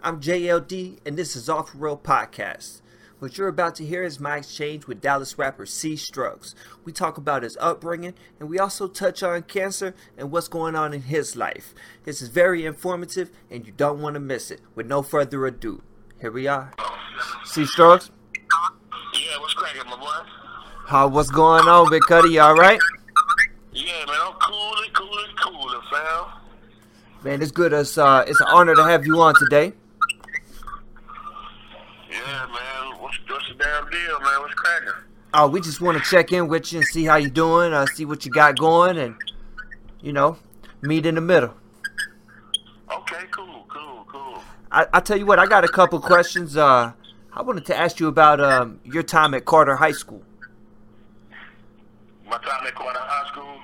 I'm JLD, and this is Off Road Podcast. What you're about to hear is my exchange with Dallas rapper C Struggs. We talk about his upbringing, and we also touch on cancer and what's going on in his life. This is very informative, and you don't want to miss it. With no further ado, here we are. C Struggs? Yeah, what's cracking, my boy? How, what's going on, Big Cuddy? You alright? Yeah, man, I'm cooling, cooling, cooling, fam. Man, it's good. It's, uh, it's an honor to have you on today. Man. What's, what's the damn deal, man? What's cracking? Uh, we just want to check in with you and see how you're doing, uh, see what you got going, and you know, meet in the middle. Okay, cool, cool, cool. I, I tell you what, I got a couple questions. Uh, I wanted to ask you about um, your time at Carter High School. My time at Carter High School.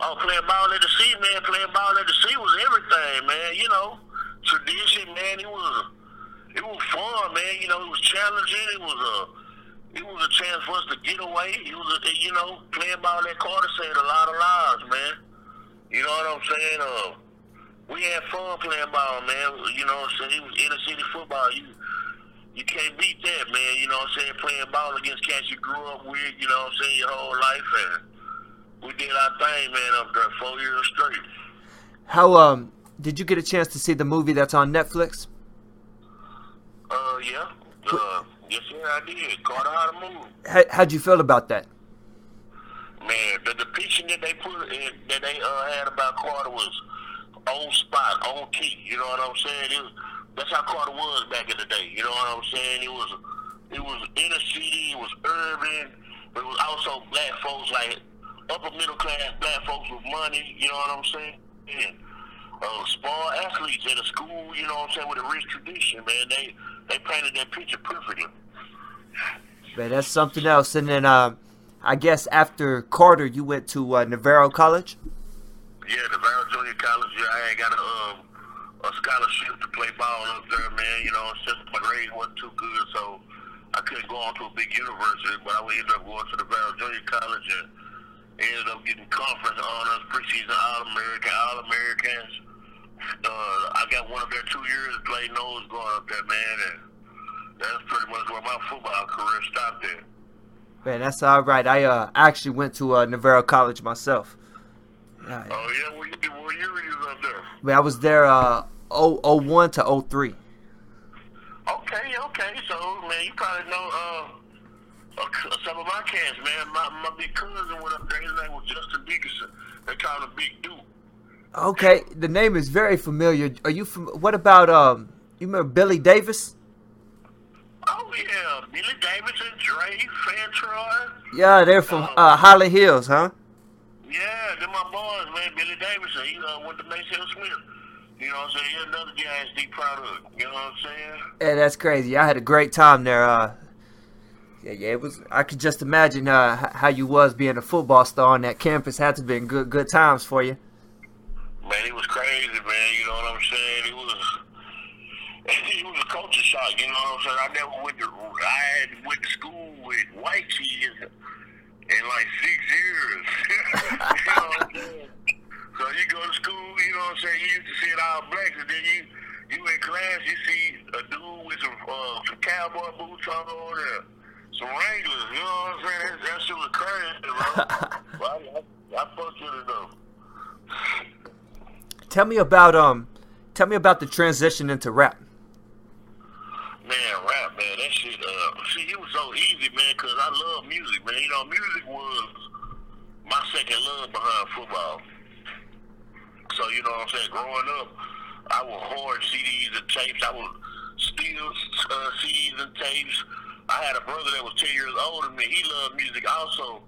Oh, playing ball at the sea, man. Playing ball at the sea was everything, man. You know, tradition, man. It was, it was fun, man. You know, it was challenging. It was a, it was a chance for us to get away. It was, a, you know, playing ball at Carter saved a lot of lives, man. You know what I'm saying? Uh, we had fun playing ball, man. You know what I'm saying? It was inner city football. You you can't beat that, man. You know what I'm saying? Playing ball against cats you grew up with, you know what I'm saying, your whole life. And we did our thing, man, up there four years straight. How um did you get a chance to see the movie that's on Netflix? Uh, yeah. Uh, yes, sir, I did. Carter How to Move. How, how'd you feel about that? Man, the depiction that they put in, that they uh, had about Carter was on spot, on key. You know what I'm saying? It was, that's how Carter was back in the day. You know what I'm saying? It was it was inner city, it was urban, but it was also black folks like upper middle class black folks with money. You know what I'm saying? And uh, spoiled athletes at a school. You know what I'm saying? With a rich tradition, man. They they painted that picture perfectly. Man, that's something else. And then um, I guess after Carter, you went to uh, Navarro College. Yeah, Navarro Junior College. Yeah, I ain't got a um, a scholarship to play ball up there, man. You know, since my grades wasn't too good, so I couldn't go on to a big university. But I ended up going to Navarro Junior College and ended up getting conference honors, preseason All American, All Americans. Uh, I got one of their two years to play nose going up there, man, and that's pretty much where my football career stopped at. Man, that's all right. I uh, actually went to uh, Navarro College myself. Yeah, Oh yeah, what, you, what year were you up there? man, I was there uh, 0- 01 to 03. Okay, okay. So, man, you probably know uh, some of my cats, man. My, my big cousin went up there. His name was Justin Dickerson. They called him Big Duke. Okay, the name is very familiar. Are you from? What about um? You remember Billy Davis? Oh, yeah. Billy Davidson, Dre, Fantroy. Yeah, they're from uh, Highland Hills, huh? Yeah, they're my boys, man. Billy Davis, He uh, went to Mason Smith. You know what I'm saying? He's another guy that's deep proud of. You know what I'm saying? Yeah, that's crazy. I had a great time there. Uh, yeah, yeah, it was. I could just imagine uh, how you was being a football star on that campus. Had to been good, good times for you. Man, it was crazy, man. You know what I'm saying? It was, it was a culture shock. You know what I'm saying? I never went to, I had went to school with white kids in like six years. you know what I'm saying? So you go to school, you know what I'm saying? You used to see it all blacks, and then you, you in class, you see a dude with some, uh, some cowboy boots on and some Wranglers. You know what I'm saying? That, that shit was crazy, bro. but I, I, I fucked with it though. Tell me about um, tell me about the transition into rap. Man, rap, man, that shit. Uh, see, it was so easy, man, because I love music, man. You know, music was my second love behind football. So you know what I'm saying. Growing up, I would hoard CDs and tapes. I would steal uh, CDs and tapes. I had a brother that was 10 years older than me. He loved music also.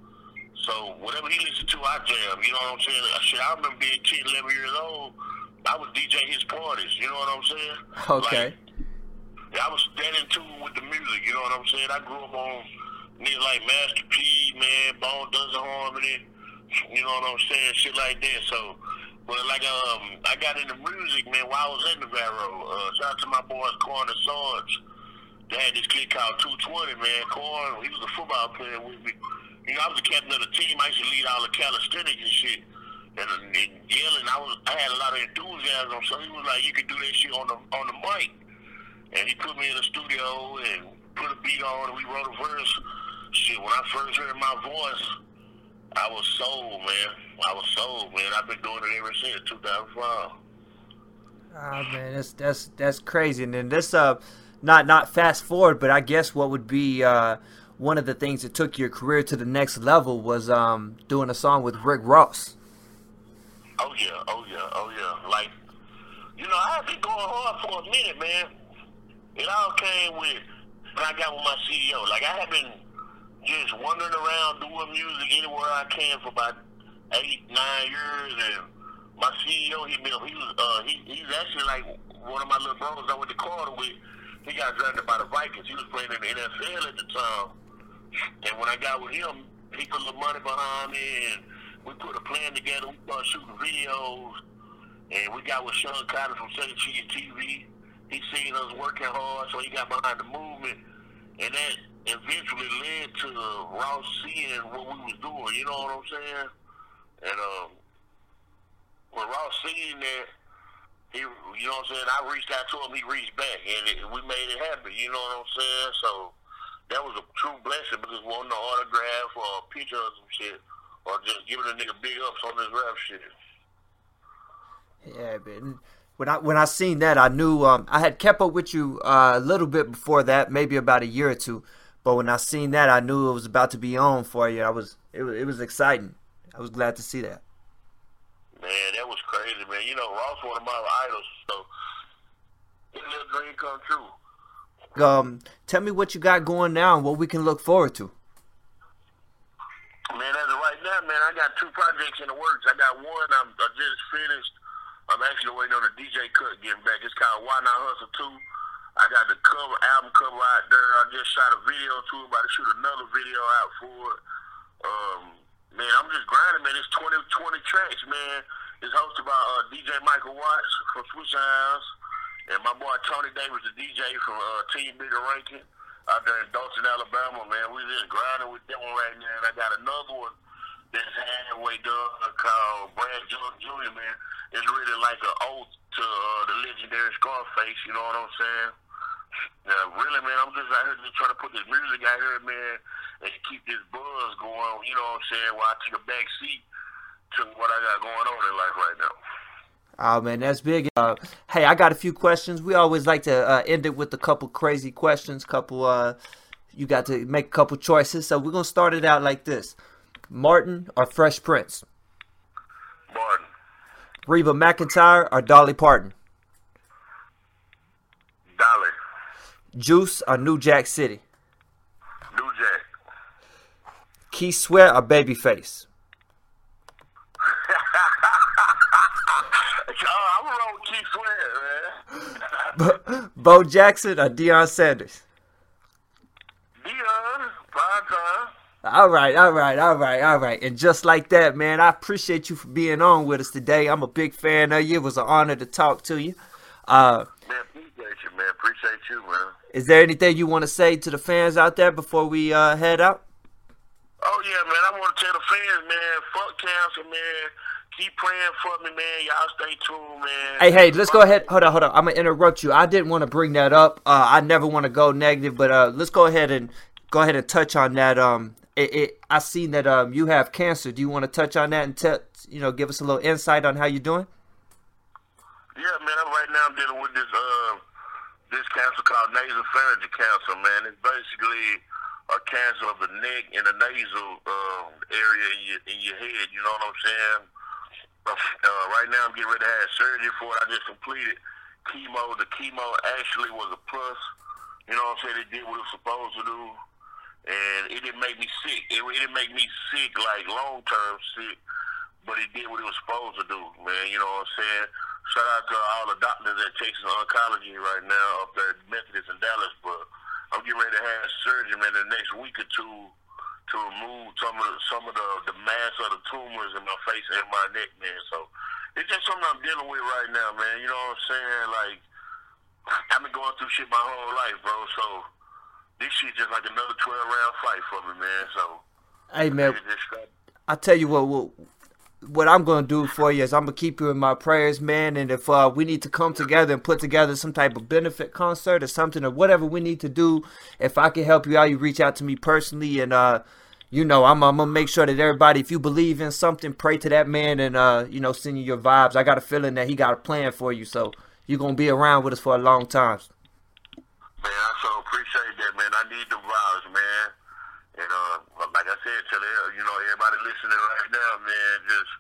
So whatever he listened to, I jam. You know what I'm saying? Shit, I remember being 10, 11 years old. I was DJ his parties. You know what I'm saying? Okay. Like, I was standing tune with the music. You know what I'm saying? I grew up on niggas like Master P, man, Bone and Harmony. You know what I'm saying? Shit like that. So, but like um, I got into music, man, while I was in Navarro. Uh, shout out to my boys, Corn and Sarge. They had this kid called 220, man. Corn, he was a football player with me. You know, I was the captain of the team. I used to lead all the calisthenics and shit. And, and yelling, I was, I had a lot of enthusiasm. So he was like, "You can do that shit on the on the mic." And he put me in the studio and put a beat on, and we wrote a verse. Shit, when I first heard my voice, I was sold, man. I was sold, man. I've been doing it ever since 2005. Ah man, that's that's that's crazy. And then this uh, not not fast forward, but I guess what would be uh one of the things that took your career to the next level was um doing a song with Rick Ross. Oh yeah, oh yeah, oh yeah. Like, you know, I've been going hard for a minute, man. It all came with when I got with my CEO. Like I have been just wandering around doing music anywhere I can for about eight, nine years, and my CEO he me He was uh, he he's actually like one of my little brothers I went to Carter with. He got drafted by the Vikings. He was playing in the NFL at the time, and when I got with him, he put a little money behind me, and we put a plan together. We started shooting videos, and we got with Sean Carter from St. Cheese TV. He seen us working hard, so he got behind the movement, and that eventually led to Ross seeing what we was doing. You know what I'm saying? And um, when Ross seen that, he, you know what I'm saying? I reached out to him, he reached back, and it, we made it happen. You know what I'm saying? So that was a true blessing because wanting an autograph or a picture or some shit, or just giving a nigga big ups on this rap shit. Yeah, man. When I when I seen that, I knew um, I had kept up with you uh, a little bit before that, maybe about a year or two. But when I seen that, I knew it was about to be on for you. I was it was it was exciting. I was glad to see that. Man, that was crazy, man. You know, Ross one of my idols, so his little dream come true. Um, tell me what you got going now and what we can look forward to. Man, as of right now, man, I got two projects in the works. I got one I'm I just finished. I'm actually waiting on the DJ cut getting back. It's called Why Not Hustle 2. I got the cover album cover out there. I just shot a video too. About to shoot another video out for it. Um, man, I'm just grinding, man. It's 20, 20 tracks, man. It's hosted by uh, DJ Michael Watts from Swishahouse. And my boy Tony Davis, the DJ from uh, Team Bigga Rankin out there in Dothan, Alabama, man. We just grinding with that one right now. And I got another one that's halfway done called Brad Jordan Jr., man. It's really like an oath to uh, the legendary Scarface, you know what I'm saying? Yeah, really, man, I'm just out here just trying to put this music out here, man, and keep this buzz going, you know what I'm saying, while I take a back seat to what I got going on in life right now. Oh man, that's big. Uh, hey, I got a few questions. We always like to uh, end it with a couple crazy questions. Couple, uh, you got to make a couple choices. So we're gonna start it out like this: Martin or Fresh Prince? Martin. Reba McEntire or Dolly Parton? Dolly. Juice or New Jack City? New Jack. Keith Sweat or Babyface? Keith Sweat, man. Bo Jackson or Deion Sanders? Deion, prime time. All right, all right, all right, all right. And just like that, man, I appreciate you for being on with us today. I'm a big fan of you. It was an honor to talk to you. Uh, man, appreciate you, man. Appreciate you, man. Is there anything you want to say to the fans out there before we uh, head out? Oh yeah, man. I want to tell the fans, man, fuck cancer, man. Keep praying for me, man. Y'all stay tuned, man. Hey, hey, let's go ahead. Hold on, hold on. I'm gonna interrupt you. I didn't want to bring that up. Uh, I never want to go negative, but uh, let's go ahead and go ahead and touch on that. Um, it, it I seen that um you have cancer. Do you want to touch on that and tell you know give us a little insight on how you're doing? Yeah, man. I'm, right now I'm dealing with this uh this cancer called nasopharyngeal cancer, man. It's basically a cancer of the neck and the nasal uh, area in your in your head. You know what I'm saying? Uh, right now I'm getting ready to have surgery for it. I just completed chemo. The chemo actually was a plus. You know what I'm saying? It did what it was supposed to do. And it didn't make me sick. It, it didn't make me sick, like long term sick, but it did what it was supposed to do, man. You know what I'm saying? Shout out to all the doctors at Texas Oncology right now up there at Methodist in Dallas. But I'm getting ready to have surgery, man, in the next week or two to remove some of the, some of the, the mass of the tumors in my face and my neck, man. So it's just something I'm dealing with right now, man. You know what I'm saying? Like I've been going through shit my whole life, bro. So this shit just like another 12 round fight for me, man. So hey, man, I tell you what, what what I'm gonna do for you is I'm gonna keep you in my prayers, man. And if uh, we need to come together and put together some type of benefit concert or something or whatever we need to do, if I can help you out, you reach out to me personally, and uh, you know I'm, I'm gonna make sure that everybody, if you believe in something, pray to that man and uh, you know send you your vibes. I got a feeling that he got a plan for you, so you're gonna be around with us for a long time. Man, I so appreciate that, man. I need the vibes, man. And uh, like I said, tell you know everybody listening right now, man, just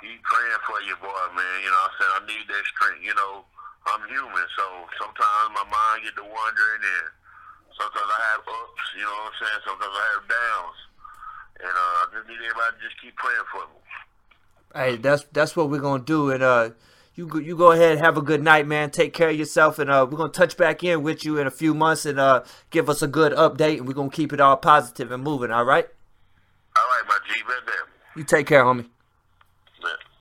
keep praying for your boy, man. You know, I said I need that strength. You know, I'm human, so sometimes my mind get to wandering, and sometimes I have ups. You know what I'm saying? Sometimes I have downs, and uh, I just need everybody to just keep praying for me. Hey, that's that's what we're gonna do, and uh you go, you go ahead have a good night, man. Take care of yourself, and uh, we're gonna touch back in with you in a few months and uh, give us a good update, and we're gonna keep it all positive and moving. All right. All right, my G, bet You take care, homie.